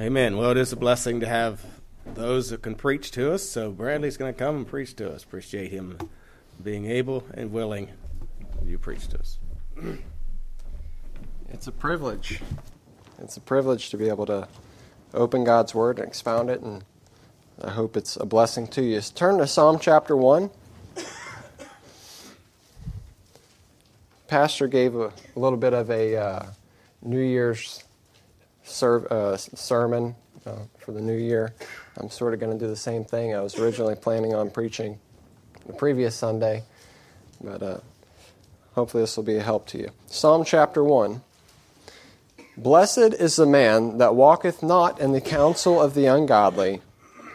Amen. Well, it is a blessing to have those that can preach to us. So Bradley's going to come and preach to us. Appreciate him being able and willing. You preach to us. It's a privilege. It's a privilege to be able to open God's Word and expound it, and I hope it's a blessing to you. Turn to Psalm chapter 1. Pastor gave a, a little bit of a uh, New Year's uh, sermon uh, for the new year. I'm sort of going to do the same thing. I was originally planning on preaching the previous Sunday, but uh, hopefully this will be a help to you. Psalm chapter 1. Blessed is the man that walketh not in the counsel of the ungodly,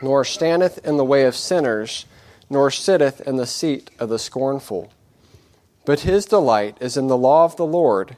nor standeth in the way of sinners, nor sitteth in the seat of the scornful. But his delight is in the law of the Lord,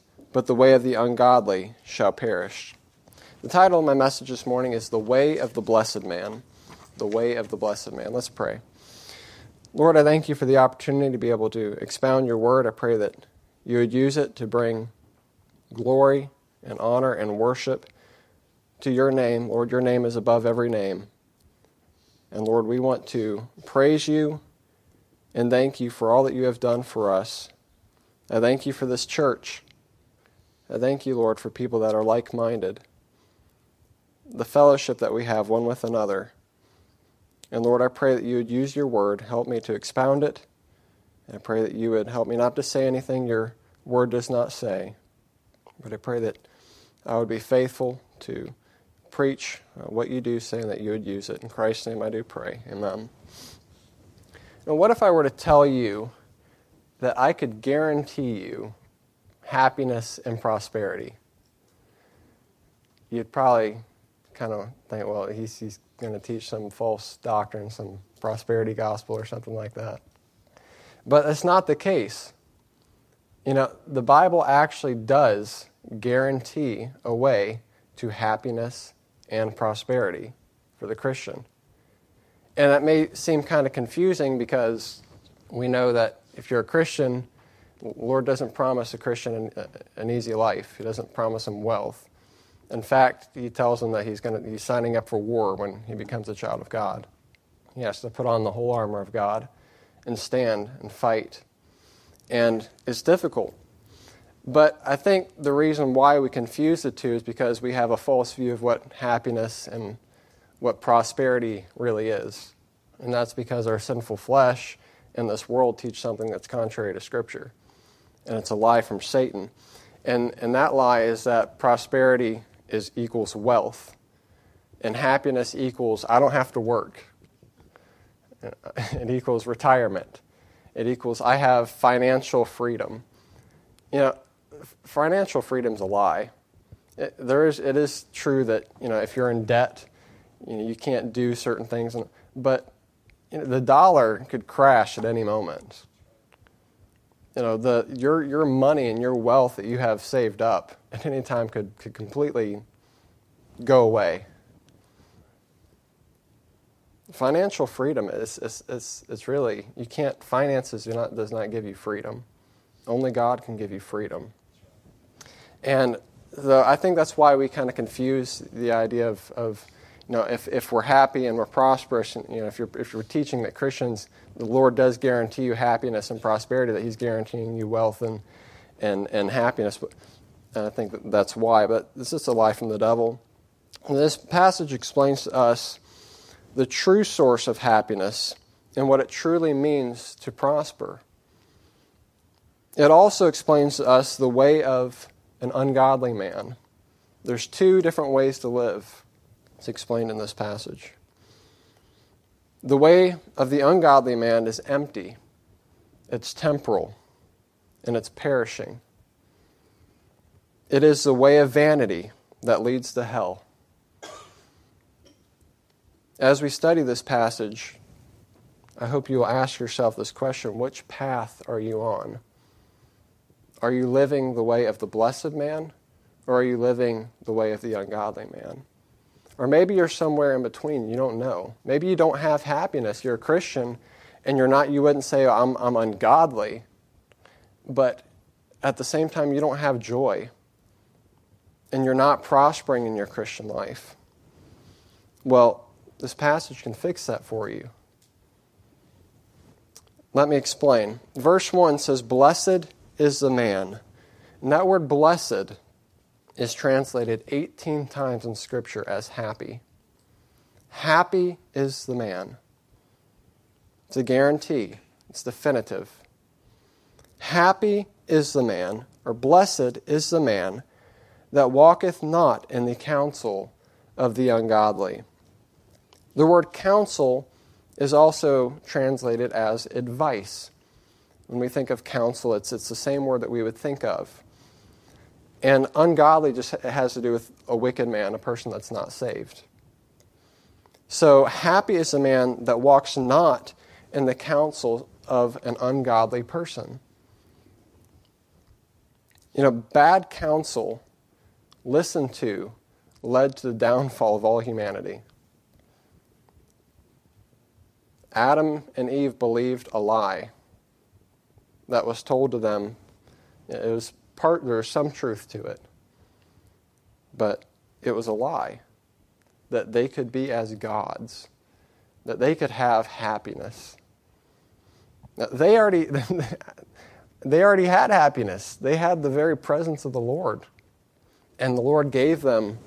but the way of the ungodly shall perish. The title of my message this morning is The Way of the Blessed Man. The Way of the Blessed Man. Let's pray. Lord, I thank you for the opportunity to be able to expound your word. I pray that you would use it to bring glory and honor and worship to your name. Lord, your name is above every name. And Lord, we want to praise you and thank you for all that you have done for us. I thank you for this church. I thank you, Lord, for people that are like minded the fellowship that we have one with another. And Lord, I pray that you would use your word, help me to expound it. I pray that you would help me not to say anything your word does not say, but I pray that I would be faithful to preach uh, what you do say and that you would use it. In Christ's name I do pray. Amen. Now, what if I were to tell you that I could guarantee you happiness and prosperity? You'd probably kind of think, well, he's, he's going to teach some false doctrine, some prosperity gospel or something like that. But that's not the case. You know, the Bible actually does guarantee a way to happiness and prosperity for the Christian. And that may seem kind of confusing because we know that if you're a Christian, the Lord doesn't promise a Christian an, an easy life. He doesn't promise him wealth. In fact, he tells him that he's, to, he's signing up for war when he becomes a child of God. He has to put on the whole armor of God and stand and fight. And it's difficult. But I think the reason why we confuse the two is because we have a false view of what happiness and what prosperity really is. And that's because our sinful flesh and this world teach something that's contrary to Scripture. And it's a lie from Satan. And, and that lie is that prosperity is equals wealth, and happiness equals I don't have to work. It equals retirement. It equals I have financial freedom. You know, financial freedom's a lie. It, there is, it is true that you know if you're in debt, you know you can't do certain things, but you know, the dollar could crash at any moment. You know, the your your money and your wealth that you have saved up at any time could, could completely go away. Financial freedom is, is, is, is really, you can't, finances do not, does not give you freedom. Only God can give you freedom. And the, I think that's why we kind of confuse the idea of, of you know, if, if we're happy and we're prosperous, and, you know, if you're, if you're teaching that Christians, the Lord does guarantee you happiness and prosperity, that He's guaranteeing you wealth and, and, and happiness. But, and I think that that's why. But this is a lie from the devil. And this passage explains to us the true source of happiness and what it truly means to prosper. It also explains to us the way of an ungodly man. There's two different ways to live. It's explained in this passage. The way of the ungodly man is empty, it's temporal, and it's perishing. It is the way of vanity that leads to hell. As we study this passage, I hope you will ask yourself this question which path are you on? Are you living the way of the blessed man, or are you living the way of the ungodly man? Or maybe you're somewhere in between, you don't know. Maybe you don't have happiness. You're a Christian and you're not, you wouldn't say, I'm, I'm ungodly, but at the same time, you don't have joy and you're not prospering in your Christian life. Well, this passage can fix that for you. Let me explain. Verse 1 says, Blessed is the man. And that word blessed is translated 18 times in Scripture as happy. Happy is the man. It's a guarantee, it's definitive. Happy is the man, or blessed is the man, that walketh not in the counsel of the ungodly. The word counsel is also translated as advice. When we think of counsel, it's, it's the same word that we would think of. And ungodly just has to do with a wicked man, a person that's not saved. So, happy is the man that walks not in the counsel of an ungodly person. You know, bad counsel listened to led to the downfall of all humanity. Adam and Eve believed a lie that was told to them. It was part, there's some truth to it, but it was a lie that they could be as gods, that they could have happiness. Now, they already, they already had happiness. They had the very presence of the Lord. And the Lord gave them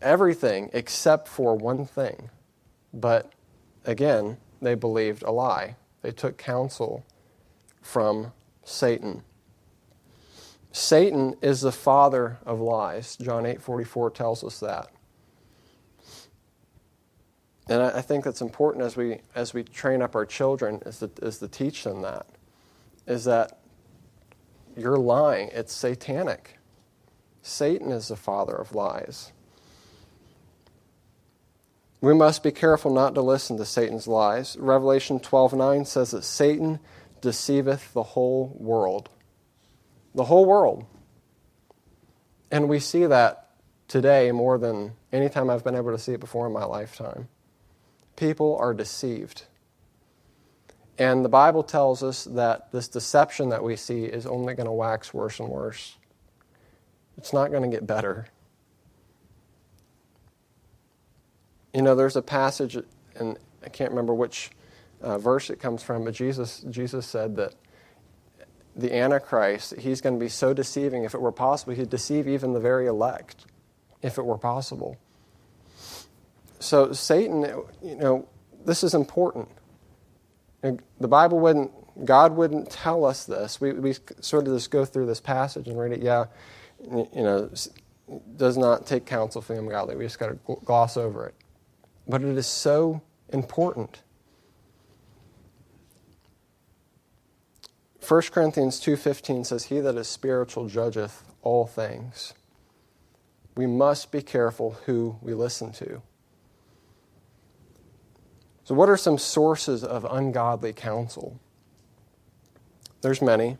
everything except for one thing. But again, they believed a lie. They took counsel from Satan. Satan is the father of lies. John 8:44 tells us that. And I, think that's important as we as we train up our children is to, is to teach them that. Is that you're lying. It's satanic. Satan is the father of lies. We must be careful not to listen to Satan's lies. Revelation 12:9 says that Satan deceiveth the whole world. The whole world. And we see that today more than any time I've been able to see it before in my lifetime. People are deceived. And the Bible tells us that this deception that we see is only going to wax worse and worse. It's not going to get better. You know, there's a passage, and I can't remember which uh, verse it comes from, but Jesus, Jesus said that the Antichrist, he's going to be so deceiving, if it were possible, he'd deceive even the very elect, if it were possible. So, Satan, you know, this is important. The Bible wouldn't, God wouldn't tell us this. We, we sort of just go through this passage and read it, yeah, you know, does not take counsel from the ungodly. We just got to gloss over it but it is so important. 1 Corinthians 2:15 says he that is spiritual judgeth all things. We must be careful who we listen to. So what are some sources of ungodly counsel? There's many.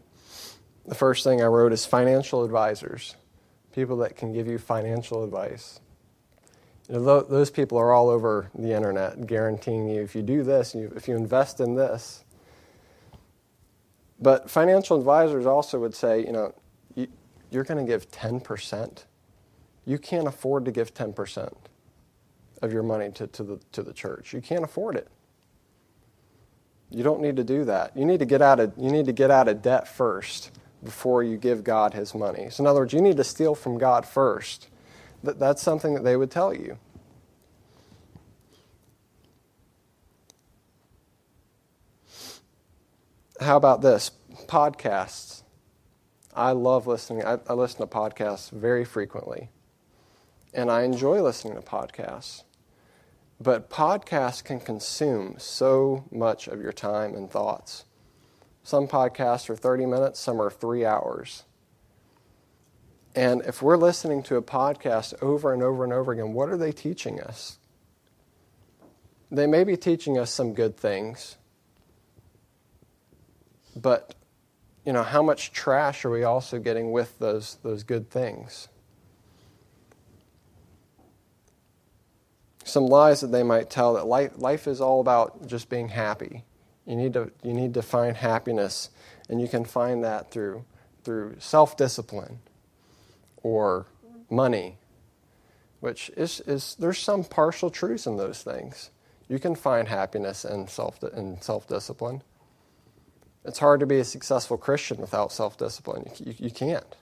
The first thing I wrote is financial advisors, people that can give you financial advice. You know, those people are all over the internet guaranteeing you if you do this, if you invest in this. But financial advisors also would say, you know, you're going to give 10%. You can't afford to give 10% of your money to, to, the, to the church. You can't afford it. You don't need to do that. You need to get out of, you need to get out of debt first before you give God his money. So, in other words, you need to steal from God first that that's something that they would tell you. How about this? Podcasts. I love listening. I, I, listen to podcasts very frequently. And I enjoy listening to podcasts. But podcasts can consume so much of your time and thoughts. Some podcasts are 30 minutes, some are three hours. And if we're listening to a podcast over and over and over again, what are they teaching us? they may be teaching us some good things, but you know, how much trash are we also getting with those, those good things? Some lies that they might tell that life, life is all about just being happy. You need, to, you need to find happiness, and you can find that through, through self discipline or money, which is, is there's some partial truths in those things. You can find happiness in self in self discipline. It's hard to be a successful Christian without self discipline. You, you, you, can't.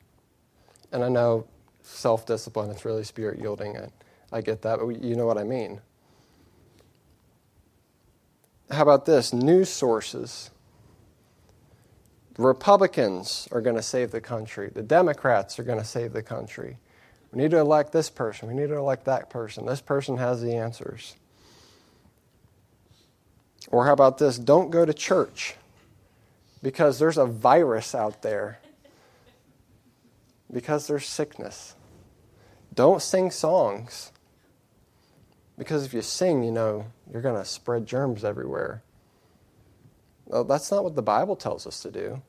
And I know self discipline it's really spirit yielding. I, I get that, but you know what I mean. How about this? News sources. Republicans are going to save the country. The Democrats are going to save the country. We need to elect this person. We need to elect that person. This person has the answers. Or how about this? Don't go to church because there's a virus out there, because there's sickness. Don't sing songs because if you sing, you know, you're going to spread germs everywhere. Well, that's not what the Bible tells us to do.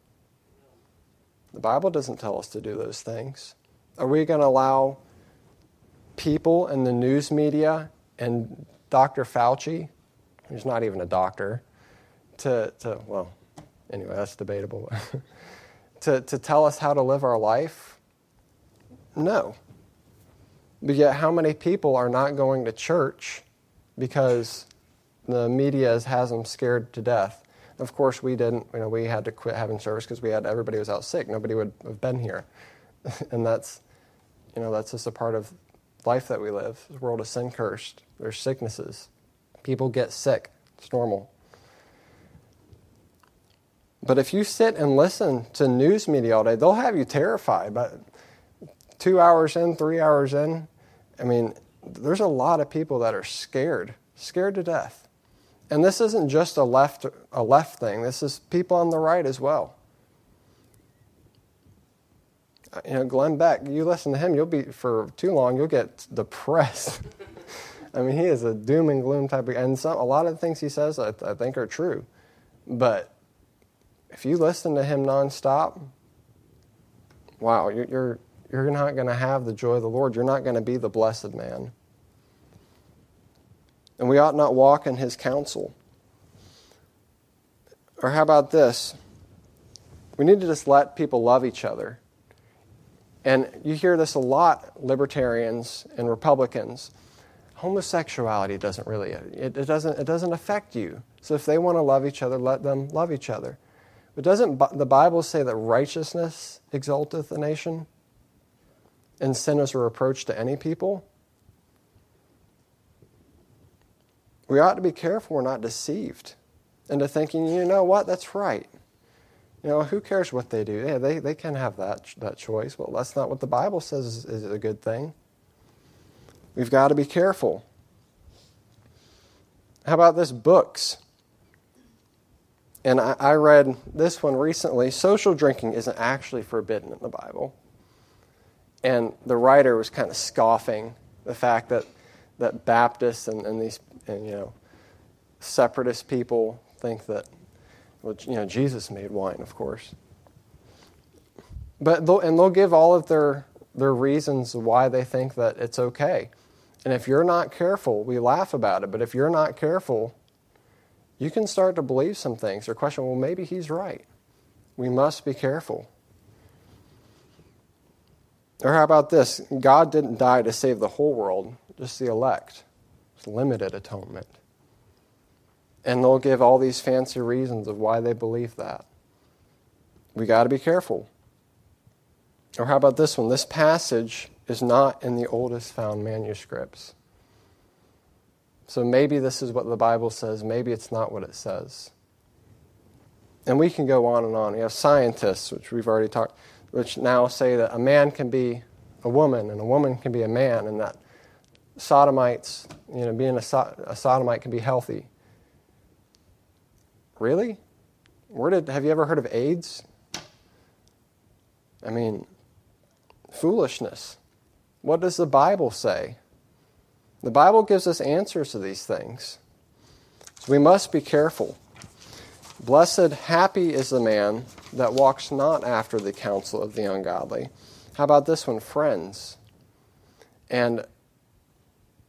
The Bible doesn't tell us to do those things. Are we going to allow people in the news media and Dr. Fauci, who's not even a doctor, to, to well, anyway, that's debatable. to, to tell us how to live our life? No. But yet, how many people are not going to church because the media has them scared to death? Of course, we didn't. You know, we had to quit having service because we had everybody was out sick. Nobody would have been here, and that's, you know, that's just a part of life that we live. The world is sin cursed. There's sicknesses. People get sick. It's normal. But if you sit and listen to news media all day, they'll have you terrified. But two hours in, three hours in, I mean, there's a lot of people that are scared, scared to death. And this isn't just a left, a left thing, this is people on the right as well. You know, Glenn Beck, you listen to him, you'll be, for too long, you'll get depressed. I mean, he is a doom and gloom type of, and some, a lot of the things he says I, I think are true. But if you listen to him nonstop, wow, you're, you're, you're not going to have the joy of the Lord. You're not going to be the blessed man. And we ought not walk in his counsel. Or how about this? We need to just let people love each other. And you hear this a lot, libertarians and Republicans. Homosexuality doesn't really, it, it, doesn't, it doesn't affect you. So if they want to love each other, let them love each other. But doesn't the Bible say that righteousness exalteth a nation? And sin is a reproach to any people? We ought to be careful we're not deceived into thinking, you know what, that's right. You know, who cares what they do? Yeah, they, they can have that, that choice. Well, that's not what the Bible says is, is a good thing. We've got to be careful. How about this? Books. And I, I read this one recently. Social drinking isn't actually forbidden in the Bible. And the writer was kind of scoffing the fact that, that Baptists and, and these and, you know, separatist people think that, well, you know, Jesus made wine, of course. But they'll, and they'll give all of their, their reasons why they think that it's okay. And if you're not careful, we laugh about it, but if you're not careful, you can start to believe some things or question, well, maybe he's right. We must be careful. Or how about this? God didn't die to save the whole world, just the elect. It's limited atonement. And they'll give all these fancy reasons of why they believe that. We got to be careful. Or how about this one? This passage is not in the oldest found manuscripts. So maybe this is what the Bible says, maybe it's not what it says. And we can go on and on. We have scientists, which we've already talked, which now say that a man can be a woman and a woman can be a man, and that sodomites, you know, being a, so- a sodomite can be healthy. Really? Where did have you ever heard of AIDS? I mean, foolishness. What does the Bible say? The Bible gives us answers to these things. So we must be careful. Blessed, happy is the man that walks not after the counsel of the ungodly. How about this one, friends? And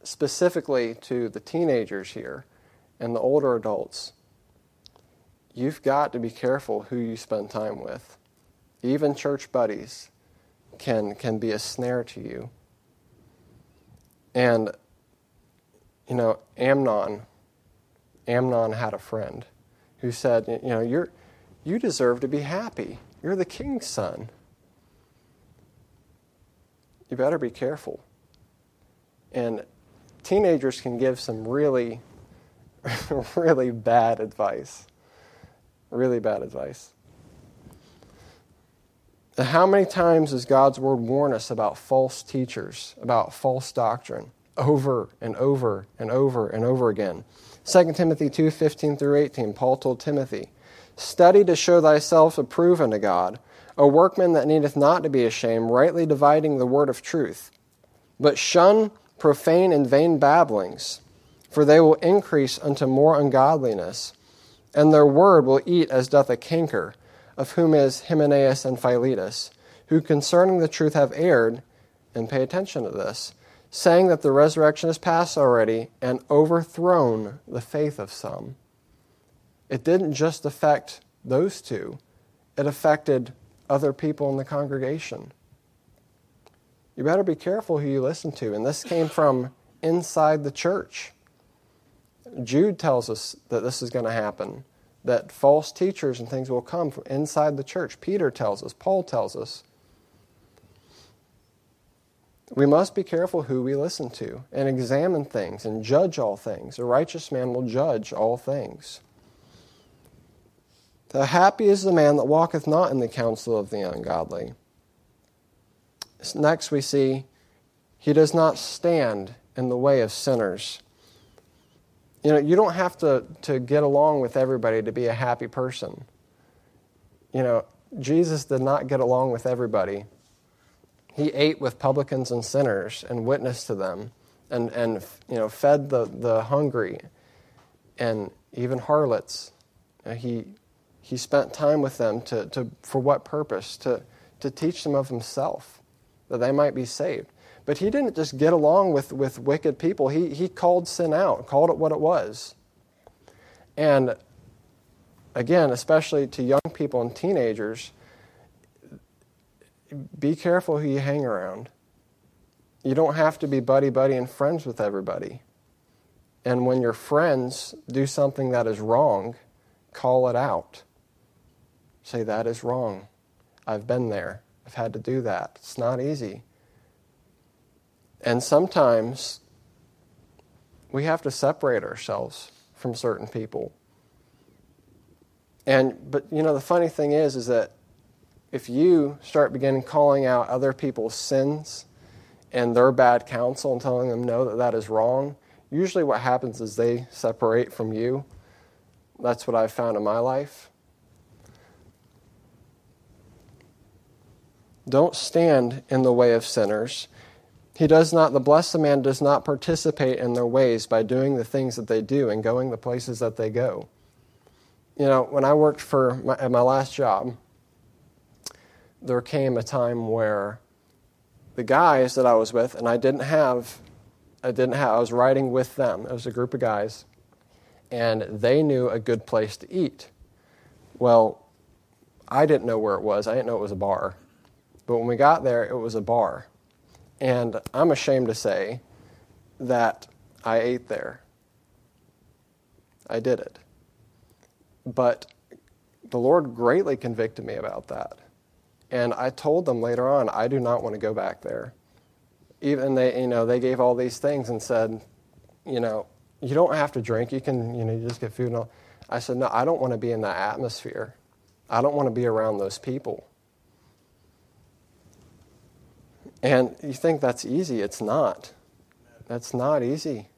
specifically to the teenagers here and the older adults, you've got to be careful who you spend time with. Even church buddies can, can be a snare to you. And, you know, Amnon, Amnon had a friend who said, you know, you're, you deserve to be happy. You're the king's son. You better be careful. And teenagers can give some really, really bad advice. Really bad advice. How many times does God's word warn us about false teachers, about false doctrine, over and over and over and over again? 2 Timothy 2 15 through 18, Paul told Timothy, Study to show thyself approved unto God, a workman that needeth not to be ashamed, rightly dividing the word of truth. But shun profane and vain babblings, for they will increase unto more ungodliness, and their word will eat as doth a canker of whom is Hymenaeus and Philetus, who concerning the truth have erred, and pay attention to this, saying that the resurrection is past already and overthrown the faith of some. It didn't just affect those two, it affected other people in the congregation. You better be careful who you listen to. And this came from inside the church. Jude tells us that this is going to happen that false teachers and things will come from inside the church. Peter tells us, Paul tells us. We must be careful who we listen to and examine things and judge all things. A righteous man will judge all things. The happy is the man that walketh not in the counsel of the ungodly. Next, we see he does not stand in the way of sinners. You know, you don't have to, to get along with everybody to be a happy person. You know, Jesus did not get along with everybody. He ate with publicans and sinners and witnessed to them and, and you know, fed the, the hungry and even harlots. He, he spent time with them to, to, for what purpose? To, to teach them of himself, that they might be saved. But he didn't just get along with, with wicked people. He, he called sin out, called it what it was. And again, especially to young people and teenagers, be careful who you hang around. You don't have to be buddy buddy and friends with everybody. And when your friends do something that is wrong, call it out. Say, that is wrong. I've been there. I've had to do that. It's not easy. And sometimes we have to separate ourselves from certain people. And but you know the funny thing is is that if you start beginning calling out other people's sins and their bad counsel and telling them no that that is wrong, usually what happens is they separate from you. That's what I've found in my life. Don't stand in the way of sinners he does not, the blessed man does not participate in their ways by doing the things that they do and going the places that they go. You know, when I worked for my, at my last job, there came a time where the guys that I was with, and I didn't have, I didn't have, I was riding with them. It was a group of guys, and they knew a good place to eat. Well, I didn't know where it was. I didn't know it was a bar. But when we got there, it was a bar and I'm ashamed to say that I ate there. I did it. But the Lord greatly convicted me about that. And I told them later on, I do not want to go back there. Even they, you know, they gave all these things and said, you know, you don't have to drink. You can, you know, you just get food and all. I said, no, I don't want to be in that atmosphere. I don't want to be around those people. And you think that's easy. It's not. That's not easy.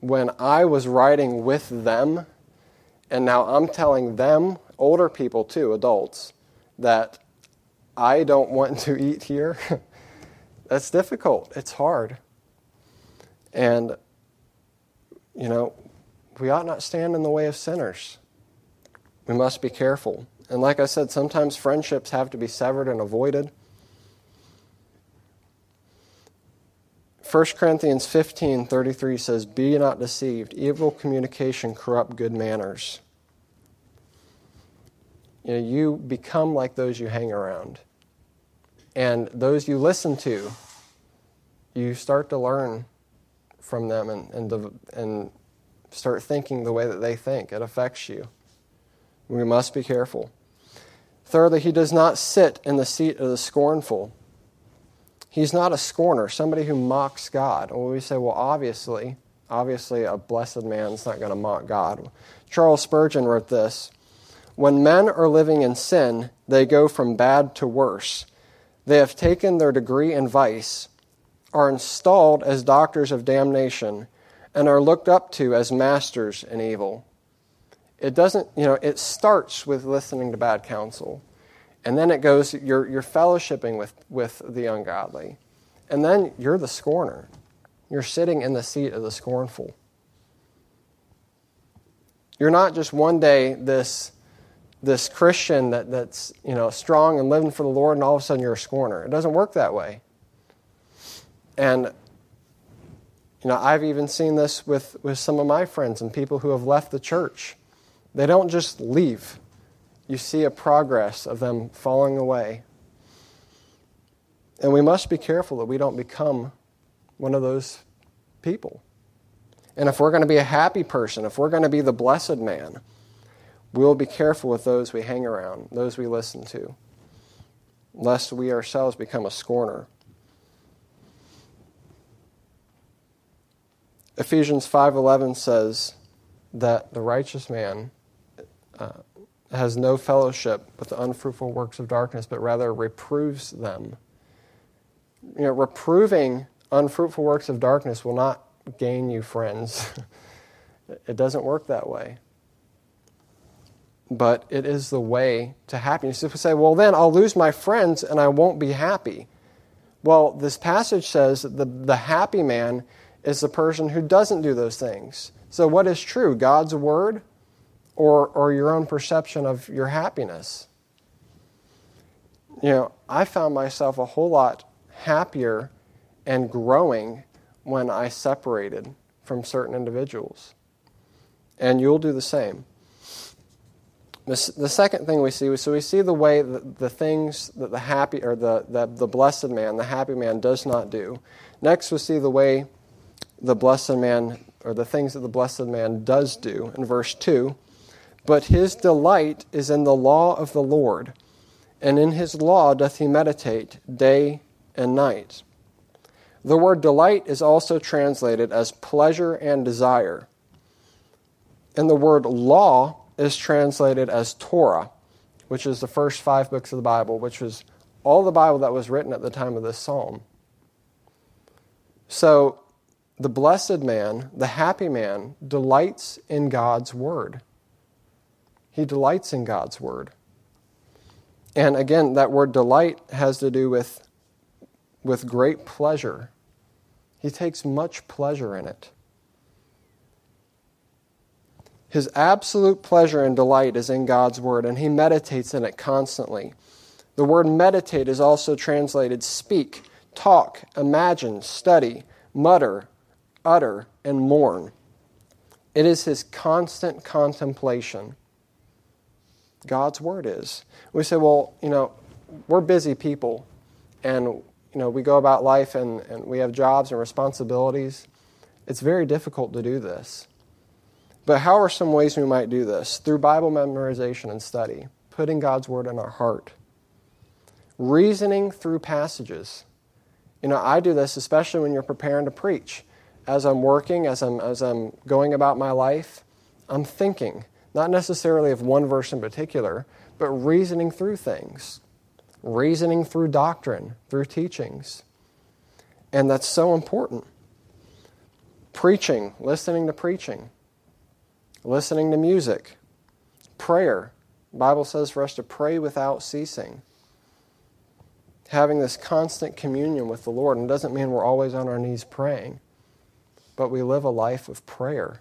When I was riding with them, and now I'm telling them, older people too, adults, that I don't want to eat here, that's difficult. It's hard. And, you know, we ought not stand in the way of sinners. We must be careful. And like I said, sometimes friendships have to be severed and avoided. 1 Corinthians 15 33 says, Be not deceived. Evil communication corrupt good manners. You, know, you become like those you hang around. And those you listen to, you start to learn from them and, and, and start thinking the way that they think. It affects you. We must be careful. Thirdly, he does not sit in the seat of the scornful. He's not a scorner, somebody who mocks God. Well, we say, well, obviously, obviously, a blessed man's not going to mock God. Charles Spurgeon wrote this When men are living in sin, they go from bad to worse. They have taken their degree in vice, are installed as doctors of damnation, and are looked up to as masters in evil. It doesn't, you know, it starts with listening to bad counsel. And then it goes, you're, you're fellowshipping with, with the ungodly. And then you're the scorner. You're sitting in the seat of the scornful. You're not just one day this, this Christian that, that's you know, strong and living for the Lord, and all of a sudden you're a scorner. It doesn't work that way. And you know, I've even seen this with, with some of my friends and people who have left the church. They don't just leave, you see a progress of them falling away. And we must be careful that we don't become one of those people. And if we're going to be a happy person, if we're going to be the blessed man, we'll be careful with those we hang around, those we listen to, lest we ourselves become a scorner. Ephesians 5:11 says that the righteous man uh, has no fellowship with the unfruitful works of darkness, but rather reproves them. You know, reproving unfruitful works of darkness will not gain you friends. it doesn't work that way. But it is the way to happiness. If we say, well, then I'll lose my friends and I won't be happy. Well, this passage says that the, the happy man is the person who doesn't do those things. So, what is true? God's word or, or your own perception of your happiness. You know, I found myself a whole lot happier and growing when I separated from certain individuals. And you'll do the same. The, the second thing we see, so we see the way that the things that the happy or the, the, the blessed man, the happy man, does not do. Next, we see the way the blessed man, or the things that the blessed man does do in verse 2. But his delight is in the law of the Lord, and in his law doth he meditate day and night. The word delight is also translated as pleasure and desire. And the word law is translated as Torah, which is the first five books of the Bible, which was all the Bible that was written at the time of this psalm. So, the blessed man, the happy man, delights in God's word. He delights in God's word. And again, that word delight has to do with, with great pleasure. He takes much pleasure in it. His absolute pleasure and delight is in God's word, and he meditates in it constantly. The word meditate is also translated speak, talk, imagine, study, mutter, utter, and mourn. It is his constant contemplation. God's word is. We say, well, you know, we're busy people and you know, we go about life and, and we have jobs and responsibilities. It's very difficult to do this. But how are some ways we might do this? Through Bible memorization and study, putting God's word in our heart, reasoning through passages. You know, I do this especially when you're preparing to preach. As I'm working, as I'm, as I'm going about my life, I'm thinking not necessarily of one verse in particular, but reasoning through things, reasoning through doctrine, through teachings. And that's so important. Preaching, listening to preaching, listening to music, prayer. The Bible says for us to pray without ceasing. Having this constant communion with the Lord. And it doesn't mean we're always on our knees praying, but we live a life of prayer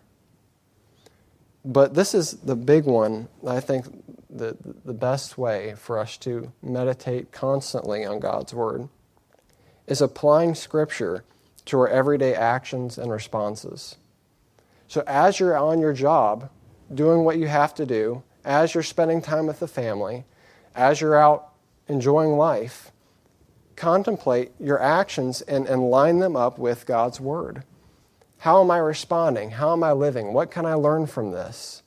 but this is the big one. I think the, the best way for us to meditate constantly on God's Word is applying Scripture to our everyday actions and responses. So, as you're on your job, doing what you have to do, as you're spending time with the family, as you're out enjoying life, contemplate your actions and, and line them up with God's Word. How am I responding? How am I living? What can I learn from this?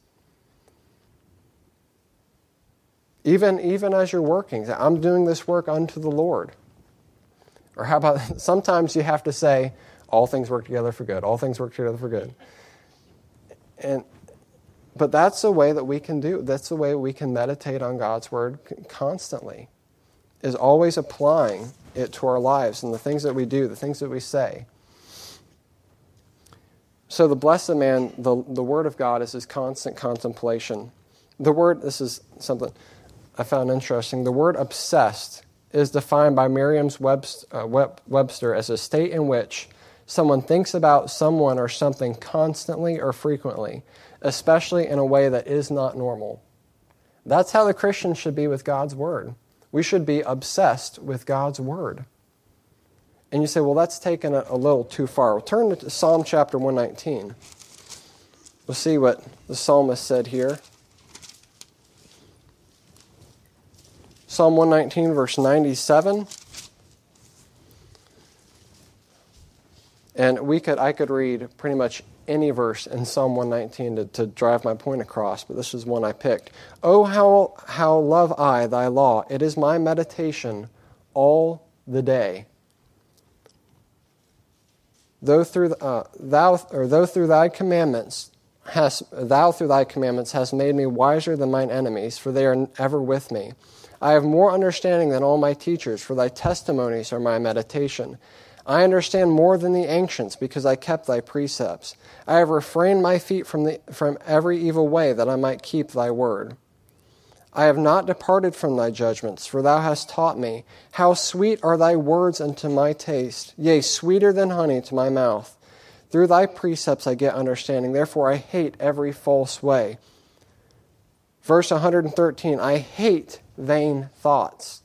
Even, even as you're working, I'm doing this work unto the Lord. Or how about sometimes you have to say, all things work together for good, all things work together for good. And but that's the way that we can do. That's the way we can meditate on God's word constantly. Is always applying it to our lives and the things that we do, the things that we say. So the blessed man, the, the word of God is his constant contemplation. The word, this is something I found interesting. The word obsessed is defined by Merriam uh, Webster as a state in which someone thinks about someone or something constantly or frequently, especially in a way that is not normal. That's how the Christian should be with God's Word. We should be obsessed with God's Word. And you say, well, that's taken a, a little too far. We'll turn to Psalm chapter 119. We'll see what the psalmist said here. Psalm 119, verse 97. And we could, I could read pretty much any verse in Psalm 119 to, to drive my point across, but this is one I picked. Oh, how, how love I thy law! It is my meditation all the day. Though through, uh, thou, or though through thy commandments hast, thou through thy commandments hast made me wiser than mine enemies, for they are ever with me. I have more understanding than all my teachers, for thy testimonies are my meditation. I understand more than the ancients, because I kept thy precepts. I have refrained my feet from, the, from every evil way, that I might keep thy word. I have not departed from thy judgments, for thou hast taught me. How sweet are thy words unto my taste, yea, sweeter than honey to my mouth. Through thy precepts I get understanding, therefore I hate every false way. Verse 113 I hate vain thoughts.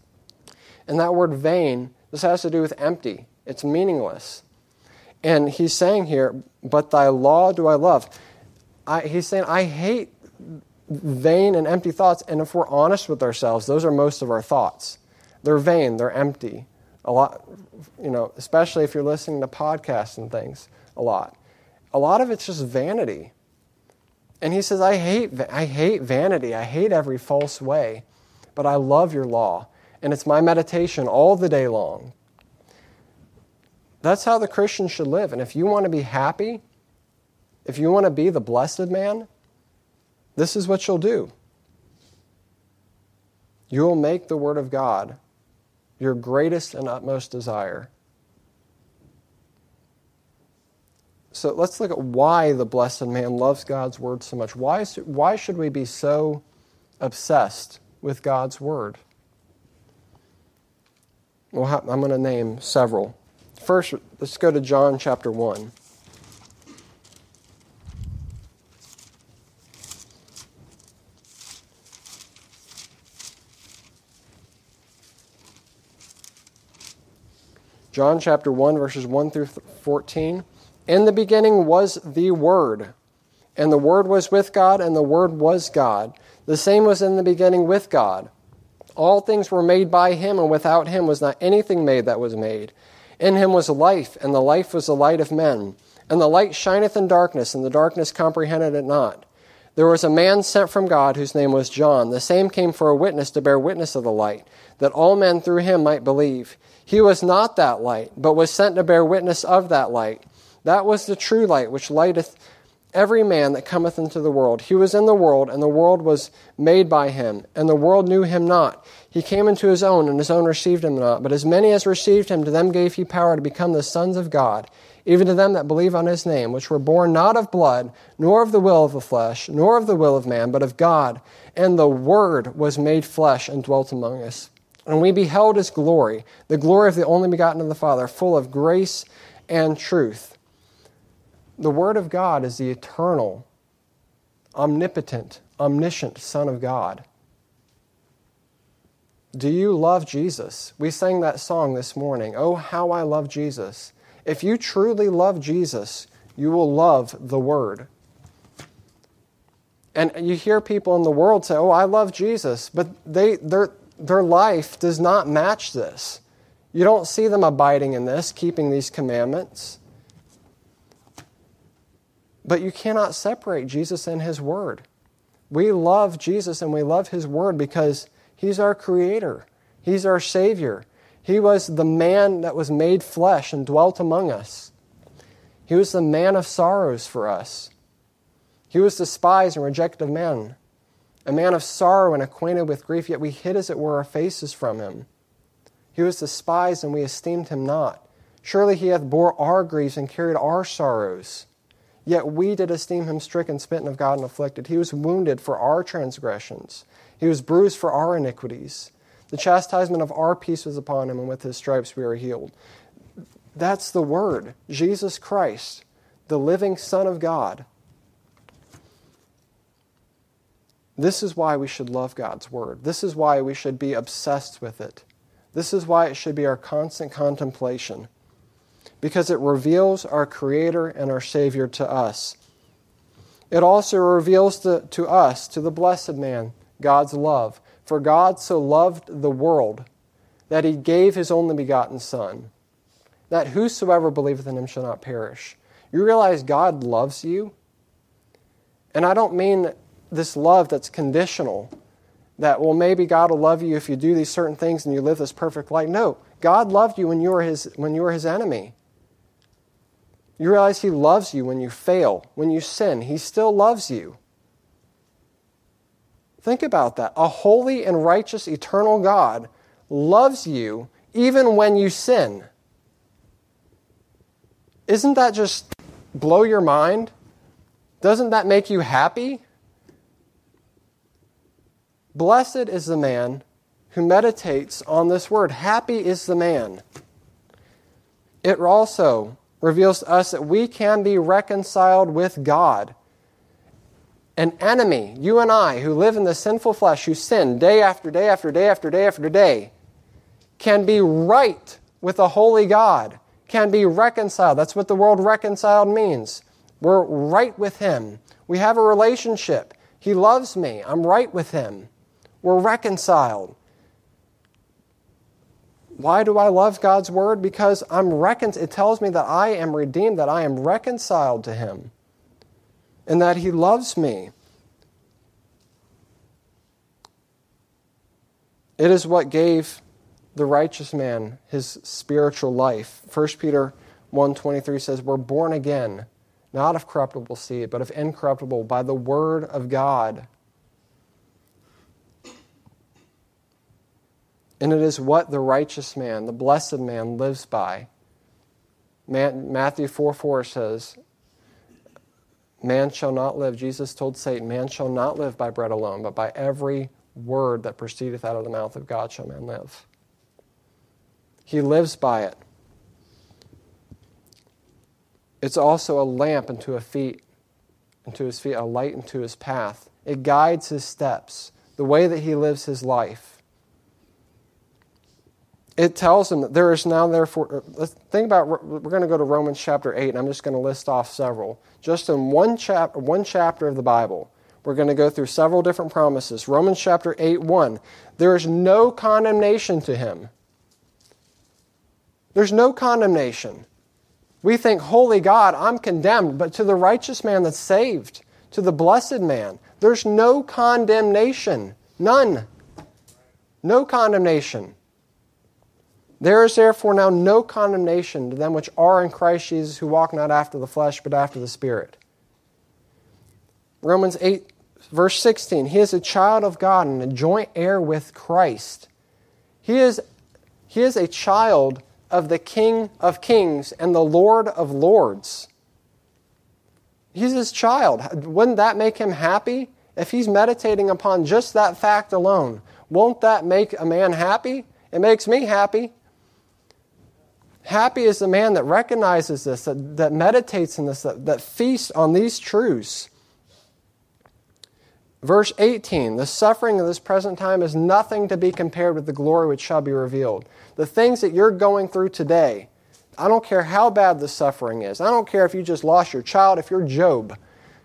And that word vain, this has to do with empty, it's meaningless. And he's saying here, but thy law do I love. I, he's saying, I hate vain and empty thoughts. And if we're honest with ourselves, those are most of our thoughts. They're vain, they're empty. A lot, you know, especially if you're listening to podcasts and things a lot. A lot of it's just vanity. And he says, I hate, I hate vanity. I hate every false way but I love your law, and it's my meditation all the day long. That's how the Christian should live. And if you want to be happy, if you want to be the blessed man, this is what you'll do. You will make the Word of God your greatest and utmost desire. So let's look at why the blessed man loves God's Word so much. Why, why should we be so obsessed with God's Word? Well, I'm going to name several. First, let's go to John chapter 1. John chapter 1, verses 1 through 14. In the beginning was the Word, and the Word was with God, and the Word was God. The same was in the beginning with God. All things were made by him, and without him was not anything made that was made. In him was life, and the life was the light of men. And the light shineth in darkness, and the darkness comprehended it not. There was a man sent from God whose name was John. The same came for a witness to bear witness of the light, that all men through him might believe. He was not that light, but was sent to bear witness of that light. That was the true light, which lighteth every man that cometh into the world. He was in the world, and the world was made by him, and the world knew him not. He came into his own, and his own received him not. But as many as received him, to them gave he power to become the sons of God, even to them that believe on his name, which were born not of blood, nor of the will of the flesh, nor of the will of man, but of God. And the Word was made flesh and dwelt among us. And we beheld his glory, the glory of the only begotten of the Father, full of grace and truth the Word of God is the eternal, omnipotent, omniscient Son of God. Do you love Jesus? We sang that song this morning. Oh, how I love Jesus. If you truly love Jesus, you will love the Word. And you hear people in the world say, Oh, I love Jesus, but they, their, their life does not match this. You don't see them abiding in this, keeping these commandments. But you cannot separate Jesus and His Word. We love Jesus and we love His Word because He's our Creator, He's our Savior. He was the man that was made flesh and dwelt among us. He was the man of sorrows for us. He was despised and rejected of men, a man of sorrow and acquainted with grief, yet we hid, as it were, our faces from him. He was despised, and we esteemed him not. Surely he hath bore our griefs and carried our sorrows. Yet we did esteem him stricken, smitten of God, and afflicted. He was wounded for our transgressions, he was bruised for our iniquities. The chastisement of our peace was upon him, and with his stripes we are healed. That's the Word, Jesus Christ, the living Son of God. This is why we should love God's Word. This is why we should be obsessed with it. This is why it should be our constant contemplation, because it reveals our Creator and our Savior to us. It also reveals to, to us, to the blessed man, God's love. For God so loved the world that he gave his only begotten Son, that whosoever believeth in him shall not perish. You realize God loves you? And I don't mean this love that's conditional that, well, maybe God will love you if you do these certain things and you live this perfect life. No, God loved you when you were his, when you were his enemy. You realize he loves you when you fail, when you sin. He still loves you. Think about that. A holy and righteous, eternal God loves you even when you sin. Isn't that just blow your mind? Doesn't that make you happy? Blessed is the man who meditates on this word. Happy is the man. It also reveals to us that we can be reconciled with God. An enemy, you and I, who live in the sinful flesh, who sin day after day after day after day after day, can be right with a holy God, can be reconciled. That's what the word reconciled means. We're right with Him. We have a relationship. He loves me. I'm right with Him. We're reconciled. Why do I love God's word? Because I'm recon- it tells me that I am redeemed, that I am reconciled to him, and that he loves me. It is what gave the righteous man his spiritual life. 1 Peter 1:23 says, "We're born again, not of corruptible seed, but of incorruptible by the word of God." And it is what the righteous man, the blessed man, lives by. Matthew 4 4 says, Man shall not live, Jesus told Satan, man shall not live by bread alone, but by every word that proceedeth out of the mouth of God shall man live. He lives by it. It's also a lamp unto a feet, unto his feet, a light unto his path. It guides his steps, the way that he lives his life it tells them that there is now therefore uh, let's think about we're going to go to romans chapter 8 and i'm just going to list off several. Just in one chapter one chapter of the bible we're going to go through several different promises. Romans chapter 8 1 there is no condemnation to him. There's no condemnation. We think holy god i'm condemned but to the righteous man that's saved to the blessed man there's no condemnation. None. No condemnation there is therefore now no condemnation to them which are in Christ Jesus, who walk not after the flesh, but after the Spirit. Romans 8, verse 16 He is a child of God and a joint heir with Christ. He is, he is a child of the King of kings and the Lord of lords. He's his child. Wouldn't that make him happy? If he's meditating upon just that fact alone, won't that make a man happy? It makes me happy. Happy is the man that recognizes this, that, that meditates in this, that, that feasts on these truths. Verse 18 The suffering of this present time is nothing to be compared with the glory which shall be revealed. The things that you're going through today, I don't care how bad the suffering is. I don't care if you just lost your child, if you're Job,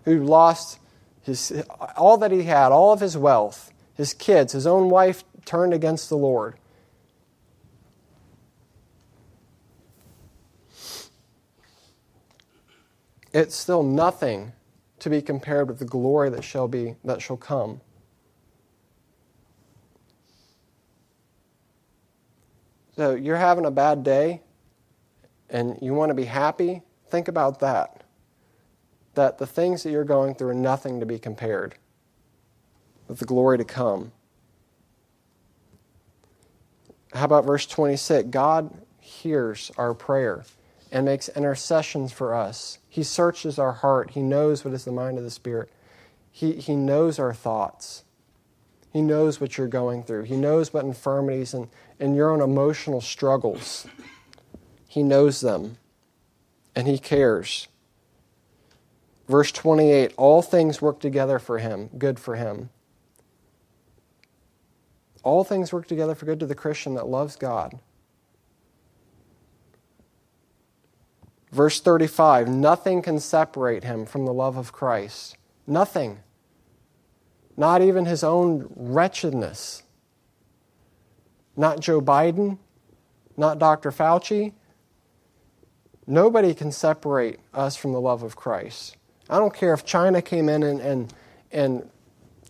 who lost his, all that he had, all of his wealth, his kids, his own wife turned against the Lord. It's still nothing to be compared with the glory that shall be that shall come. So you're having a bad day and you want to be happy, think about that. That the things that you're going through are nothing to be compared with the glory to come. How about verse 26? God hears our prayer and makes intercessions for us. He searches our heart. He knows what is the mind of the Spirit. He, he knows our thoughts. He knows what you're going through. He knows what infirmities and, and your own emotional struggles. He knows them. And He cares. Verse 28 All things work together for Him, good for Him. All things work together for good to the Christian that loves God Verse 35 Nothing can separate him from the love of Christ. Nothing. Not even his own wretchedness. Not Joe Biden. Not Dr. Fauci. Nobody can separate us from the love of Christ. I don't care if China came in and, and, and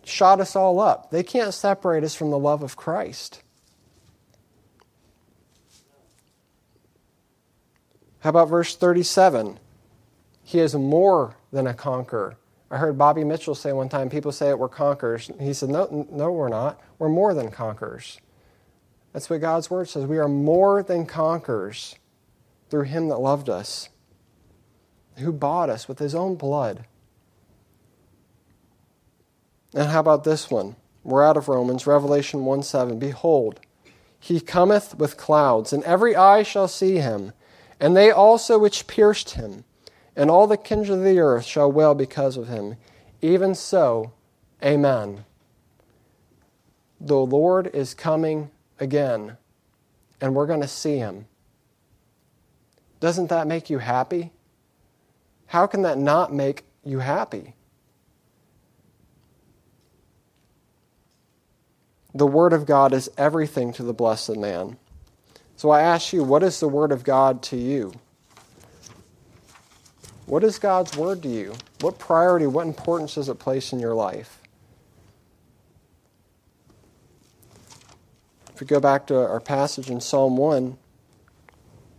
shot us all up, they can't separate us from the love of Christ. How about verse 37? He is more than a conqueror. I heard Bobby Mitchell say one time, people say it, we're conquerors. He said, no, no, we're not. We're more than conquerors. That's what God's word says. We are more than conquerors through him that loved us, who bought us with his own blood. And how about this one? We're out of Romans, Revelation 1 7. Behold, he cometh with clouds, and every eye shall see him and they also which pierced him, and all the kindred of the earth shall wail because of him. Even so, Amen. The Lord is coming again, and we're going to see him. Doesn't that make you happy? How can that not make you happy? The Word of God is everything to the blessed man. So I ask you, what is the Word of God to you? What is God's Word to you? What priority, what importance does it place in your life? If we go back to our passage in Psalm 1,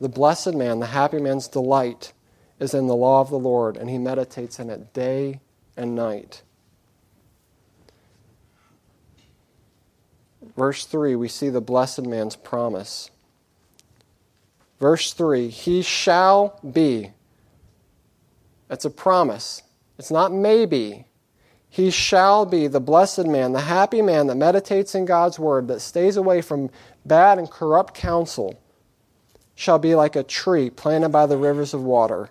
the blessed man, the happy man's delight is in the law of the Lord, and he meditates in it day and night. Verse 3, we see the blessed man's promise. Verse 3 He shall be. That's a promise. It's not maybe. He shall be the blessed man, the happy man that meditates in God's word, that stays away from bad and corrupt counsel, shall be like a tree planted by the rivers of water,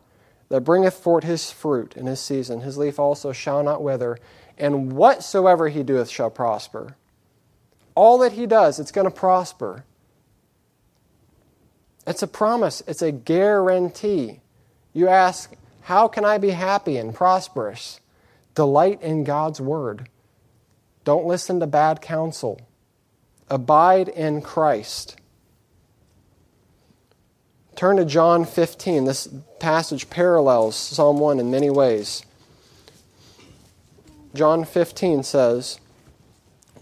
that bringeth forth his fruit in his season. His leaf also shall not wither, and whatsoever he doeth shall prosper. All that he does, it's going to prosper. It's a promise, it's a guarantee. You ask, How can I be happy and prosperous? Delight in God's word. Don't listen to bad counsel. Abide in Christ. Turn to John 15. This passage parallels Psalm 1 in many ways. John 15 says,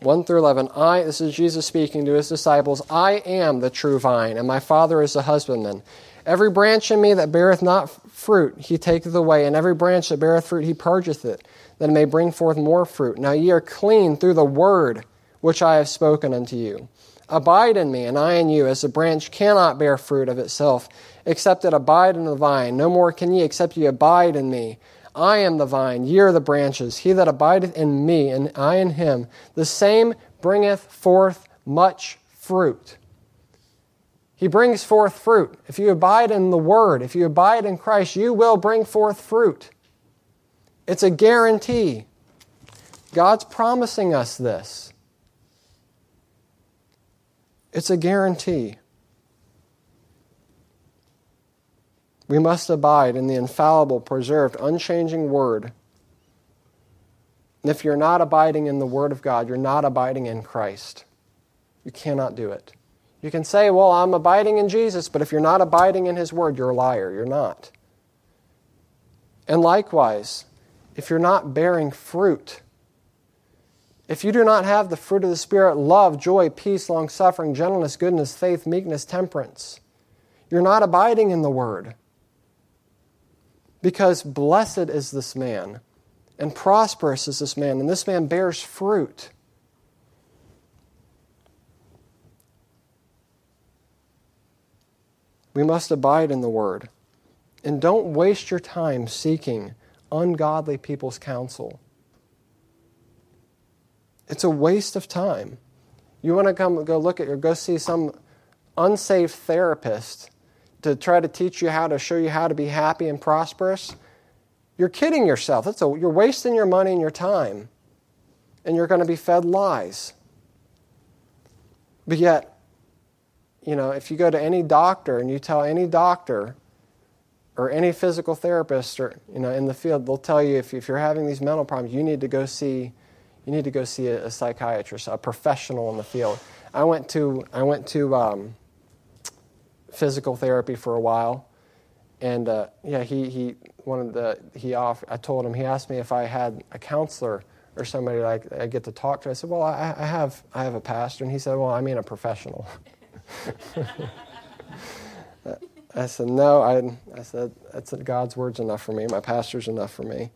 1 through 11. I, this is Jesus speaking to his disciples, I am the true vine, and my Father is the husbandman. Every branch in me that beareth not fruit, he taketh away, and every branch that beareth fruit, he purgeth it, that it may bring forth more fruit. Now ye are clean through the word which I have spoken unto you. Abide in me, and I in you, as the branch cannot bear fruit of itself, except it abide in the vine. No more can ye, except ye abide in me. I am the vine, ye are the branches. He that abideth in me, and I in him, the same bringeth forth much fruit. He brings forth fruit. If you abide in the Word, if you abide in Christ, you will bring forth fruit. It's a guarantee. God's promising us this. It's a guarantee. We must abide in the infallible, preserved, unchanging Word. And if you're not abiding in the Word of God, you're not abiding in Christ. You cannot do it. You can say, Well, I'm abiding in Jesus, but if you're not abiding in His Word, you're a liar. You're not. And likewise, if you're not bearing fruit, if you do not have the fruit of the Spirit love, joy, peace, long suffering, gentleness, goodness, faith, meekness, temperance you're not abiding in the Word. Because blessed is this man, and prosperous is this man, and this man bears fruit. We must abide in the Word. And don't waste your time seeking ungodly people's counsel. It's a waste of time. You want to come go look at or go see some unsaved therapist to try to teach you how to show you how to be happy and prosperous? You're kidding yourself. That's a, you're wasting your money and your time. And you're going to be fed lies. But yet, you know, if you go to any doctor and you tell any doctor or any physical therapist or you know in the field, they'll tell you if, if you're having these mental problems, you need to go see you need to go see a, a psychiatrist, a professional in the field. I went to I went to um, physical therapy for a while, and uh, yeah, he he wanted the he off. I told him he asked me if I had a counselor or somebody like I get to talk to. I said, well, I, I have I have a pastor, and he said, well, I mean a professional. I said, no. I, I said, that's God's word's enough for me. My pastor's enough for me.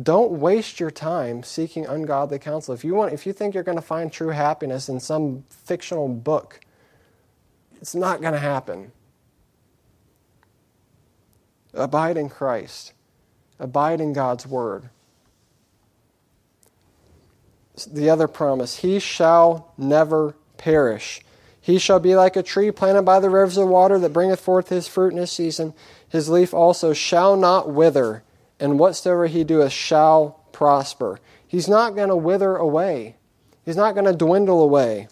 Don't waste your time seeking ungodly counsel. If you want, if you think you're going to find true happiness in some fictional book, it's not going to happen. Abide in Christ. Abide in God's word. The other promise, he shall never perish. He shall be like a tree planted by the rivers of water that bringeth forth his fruit in his season. His leaf also shall not wither and whatsoever he doeth shall prosper. He's not going to wither away, he's not going to dwindle away.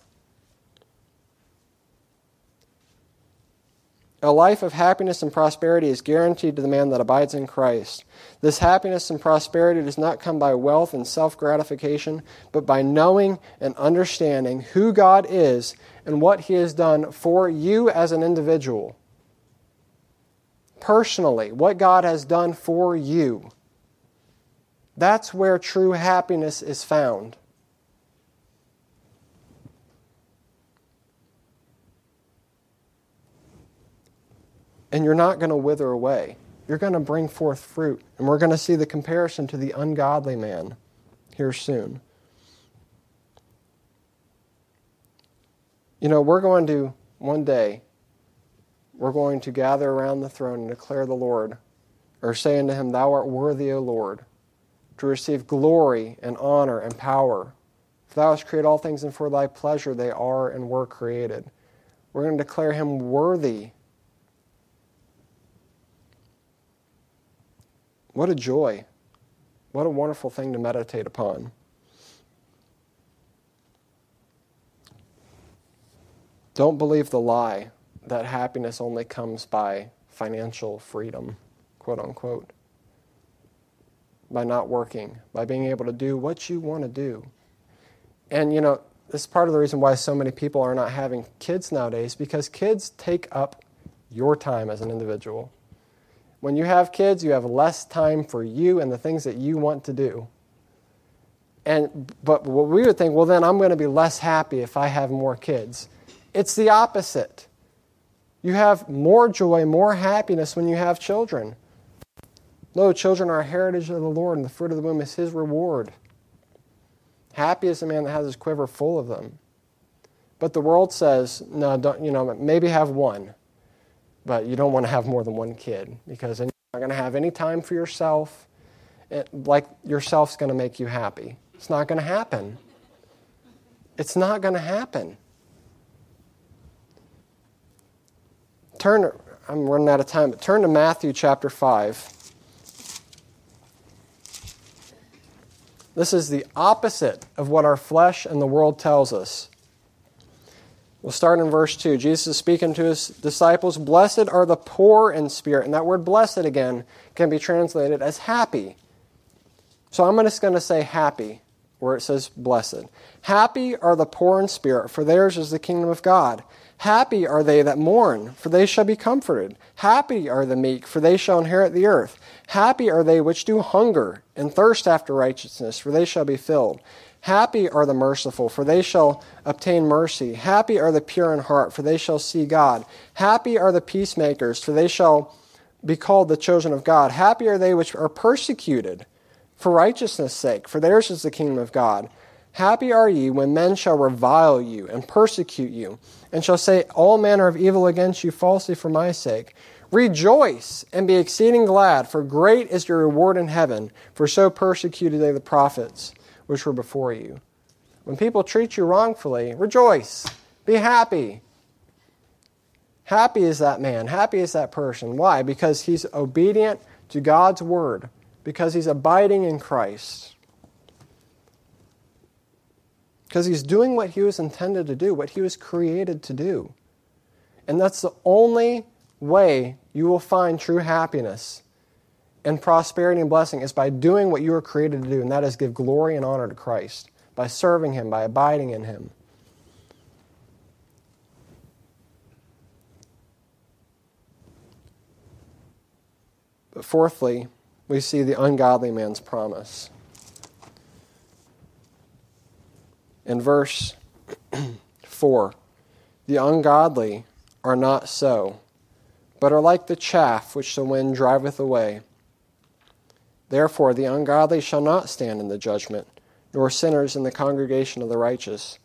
A life of happiness and prosperity is guaranteed to the man that abides in Christ. This happiness and prosperity does not come by wealth and self gratification, but by knowing and understanding who God is and what He has done for you as an individual personally, what God has done for you. That's where true happiness is found. And you're not going to wither away. You're going to bring forth fruit. And we're going to see the comparison to the ungodly man here soon. You know, we're going to one day we're going to gather around the throne and declare the Lord, or say unto him, Thou art worthy, O Lord, to receive glory and honor and power. For thou hast created all things, and for thy pleasure they are and were created. We're going to declare him worthy. What a joy. What a wonderful thing to meditate upon. Don't believe the lie that happiness only comes by financial freedom, quote unquote, by not working, by being able to do what you want to do. And, you know, this is part of the reason why so many people are not having kids nowadays because kids take up your time as an individual. When you have kids, you have less time for you and the things that you want to do. And but what we would think, well then I'm going to be less happy if I have more kids. It's the opposite. You have more joy, more happiness when you have children. No, children are a heritage of the Lord, and the fruit of the womb is his reward. Happy is the man that has his quiver full of them. But the world says, no, don't, you know, maybe have one, but you don't want to have more than one kid because then you're not going to have any time for yourself. It, like yourself's going to make you happy. It's not going to happen. It's not going to happen. Turn, I'm running out of time, but turn to Matthew chapter 5. This is the opposite of what our flesh and the world tells us. We'll start in verse 2. Jesus is speaking to his disciples Blessed are the poor in spirit. And that word blessed again can be translated as happy. So I'm just going to say happy where it says blessed. Happy are the poor in spirit, for theirs is the kingdom of God. Happy are they that mourn, for they shall be comforted. Happy are the meek, for they shall inherit the earth. Happy are they which do hunger and thirst after righteousness, for they shall be filled. Happy are the merciful, for they shall obtain mercy. Happy are the pure in heart, for they shall see God. Happy are the peacemakers, for they shall be called the chosen of God. Happy are they which are persecuted for righteousness' sake, for theirs is the kingdom of God. Happy are ye when men shall revile you and persecute you, and shall say all manner of evil against you falsely for my sake. Rejoice and be exceeding glad, for great is your reward in heaven, for so persecuted they the prophets which were before you. When people treat you wrongfully, rejoice, be happy. Happy is that man, happy is that person. Why? Because he's obedient to God's word, because he's abiding in Christ because he's doing what he was intended to do, what he was created to do. And that's the only way you will find true happiness and prosperity and blessing is by doing what you were created to do, and that is give glory and honor to Christ, by serving him, by abiding in him. But fourthly, we see the ungodly man's promise. In verse 4, the ungodly are not so, but are like the chaff which the wind driveth away. Therefore, the ungodly shall not stand in the judgment, nor sinners in the congregation of the righteous.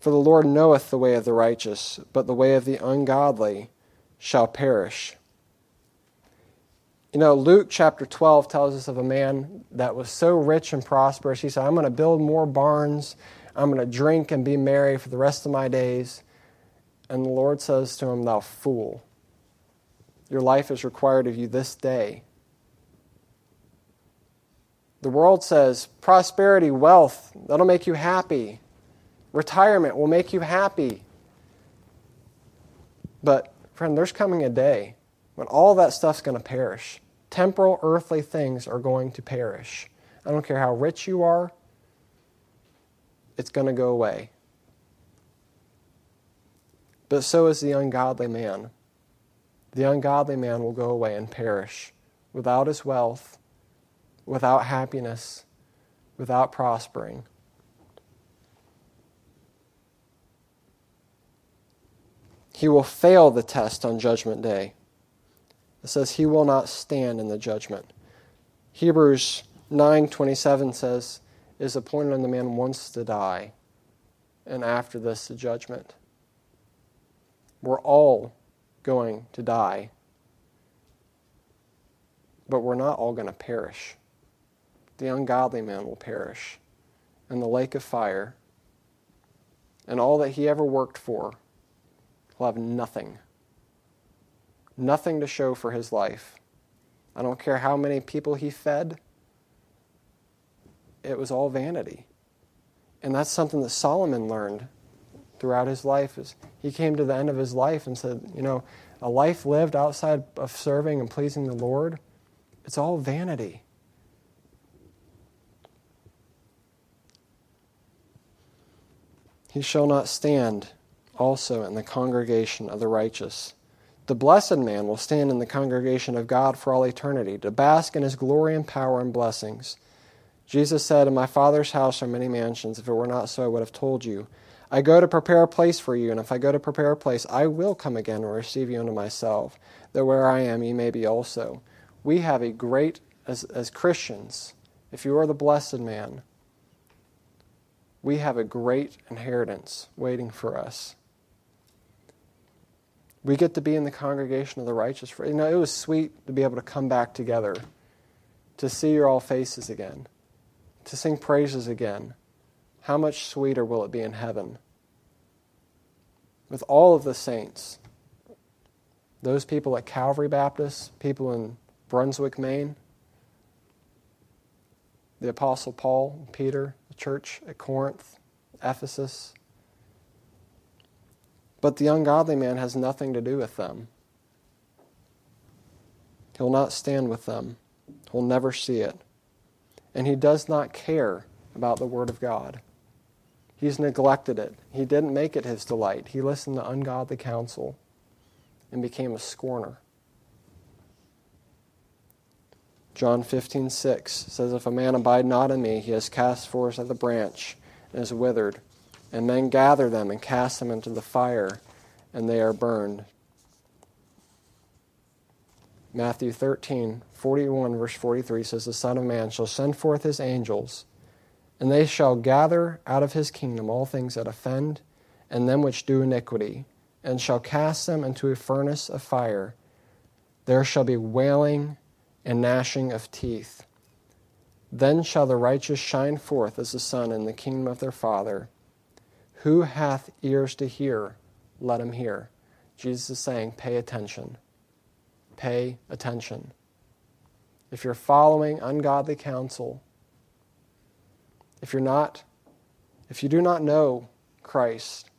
For the Lord knoweth the way of the righteous, but the way of the ungodly shall perish. You know, Luke chapter 12 tells us of a man that was so rich and prosperous. He said, I'm going to build more barns I'm going to drink and be merry for the rest of my days. And the Lord says to him, Thou fool, your life is required of you this day. The world says prosperity, wealth, that'll make you happy. Retirement will make you happy. But, friend, there's coming a day when all that stuff's going to perish. Temporal, earthly things are going to perish. I don't care how rich you are, it's going to go away. But so is the ungodly man. The ungodly man will go away and perish without his wealth, without happiness, without prospering. He will fail the test on Judgment Day. It says he will not stand in the judgment. Hebrews 9:27 says, is appointed on the man once to die, and after this, the judgment. We're all going to die, but we're not all going to perish. The ungodly man will perish in the lake of fire, and all that he ever worked for will have nothing. Nothing to show for his life. I don't care how many people he fed it was all vanity. And that's something that Solomon learned throughout his life. Is he came to the end of his life and said, you know, a life lived outside of serving and pleasing the Lord, it's all vanity. He shall not stand also in the congregation of the righteous. The blessed man will stand in the congregation of God for all eternity, to bask in his glory and power and blessings. Jesus said, In my Father's house are many mansions. If it were not so, I would have told you. I go to prepare a place for you, and if I go to prepare a place, I will come again and receive you unto myself, that where I am, ye may be also. We have a great, as, as Christians, if you are the blessed man, we have a great inheritance waiting for us. We get to be in the congregation of the righteous. You know, it was sweet to be able to come back together, to see your all faces again to sing praises again, how much sweeter will it be in heaven? With all of the saints, those people at Calvary Baptist, people in Brunswick, Maine, the Apostle Paul, Peter, the church at Corinth, Ephesus. But the ungodly man has nothing to do with them. He'll not stand with them. He'll never see it. And he does not care about the Word of God. He's neglected it. He didn't make it his delight. He listened to ungodly counsel and became a scorner. John 15, 6 says, If a man abide not in me, he is cast forth as a branch and is withered. And men gather them and cast them into the fire, and they are burned. Matthew 13, 41, verse 43 says, The Son of Man shall send forth his angels, and they shall gather out of his kingdom all things that offend, and them which do iniquity, and shall cast them into a furnace of fire. There shall be wailing and gnashing of teeth. Then shall the righteous shine forth as the sun in the kingdom of their Father. Who hath ears to hear, let him hear. Jesus is saying, pay attention. Pay attention. If you're following ungodly counsel, if you're not, if you do not know Christ,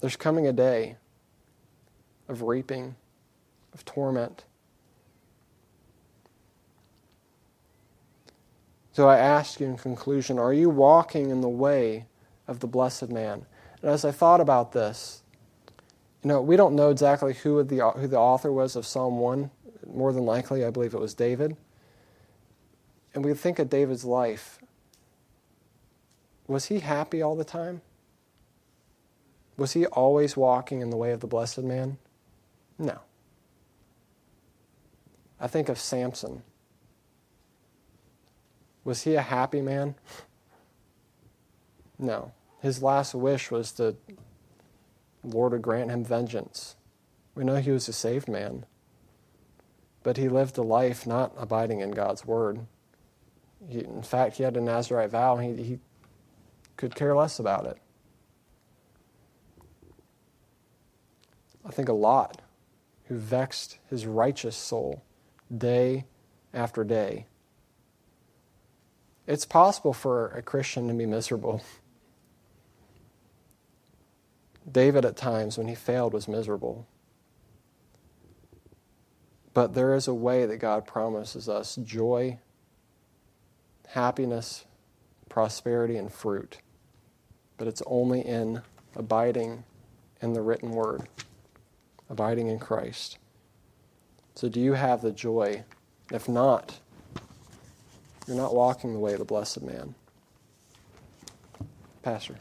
there's coming a day of reaping, of torment. So I ask you in conclusion are you walking in the way of the blessed man? And as I thought about this, you know, we don't know exactly who the, who the author was of Psalm 1. More than likely, I believe it was David. And we think of David's life. Was he happy all the time? Was he always walking in the way of the blessed man? No. I think of Samson. Was he a happy man? No. His last wish was to Lord would grant him vengeance. We know he was a saved man, but he lived a life not abiding in God's word. He, in fact, he had a Nazarite vow, and he, he could care less about it. I think a Lot who vexed his righteous soul day after day. It's possible for a Christian to be miserable. David, at times, when he failed, was miserable. But there is a way that God promises us joy, happiness, prosperity, and fruit. But it's only in abiding in the written word, abiding in Christ. So, do you have the joy? If not, you're not walking the way of the blessed man. Pastor.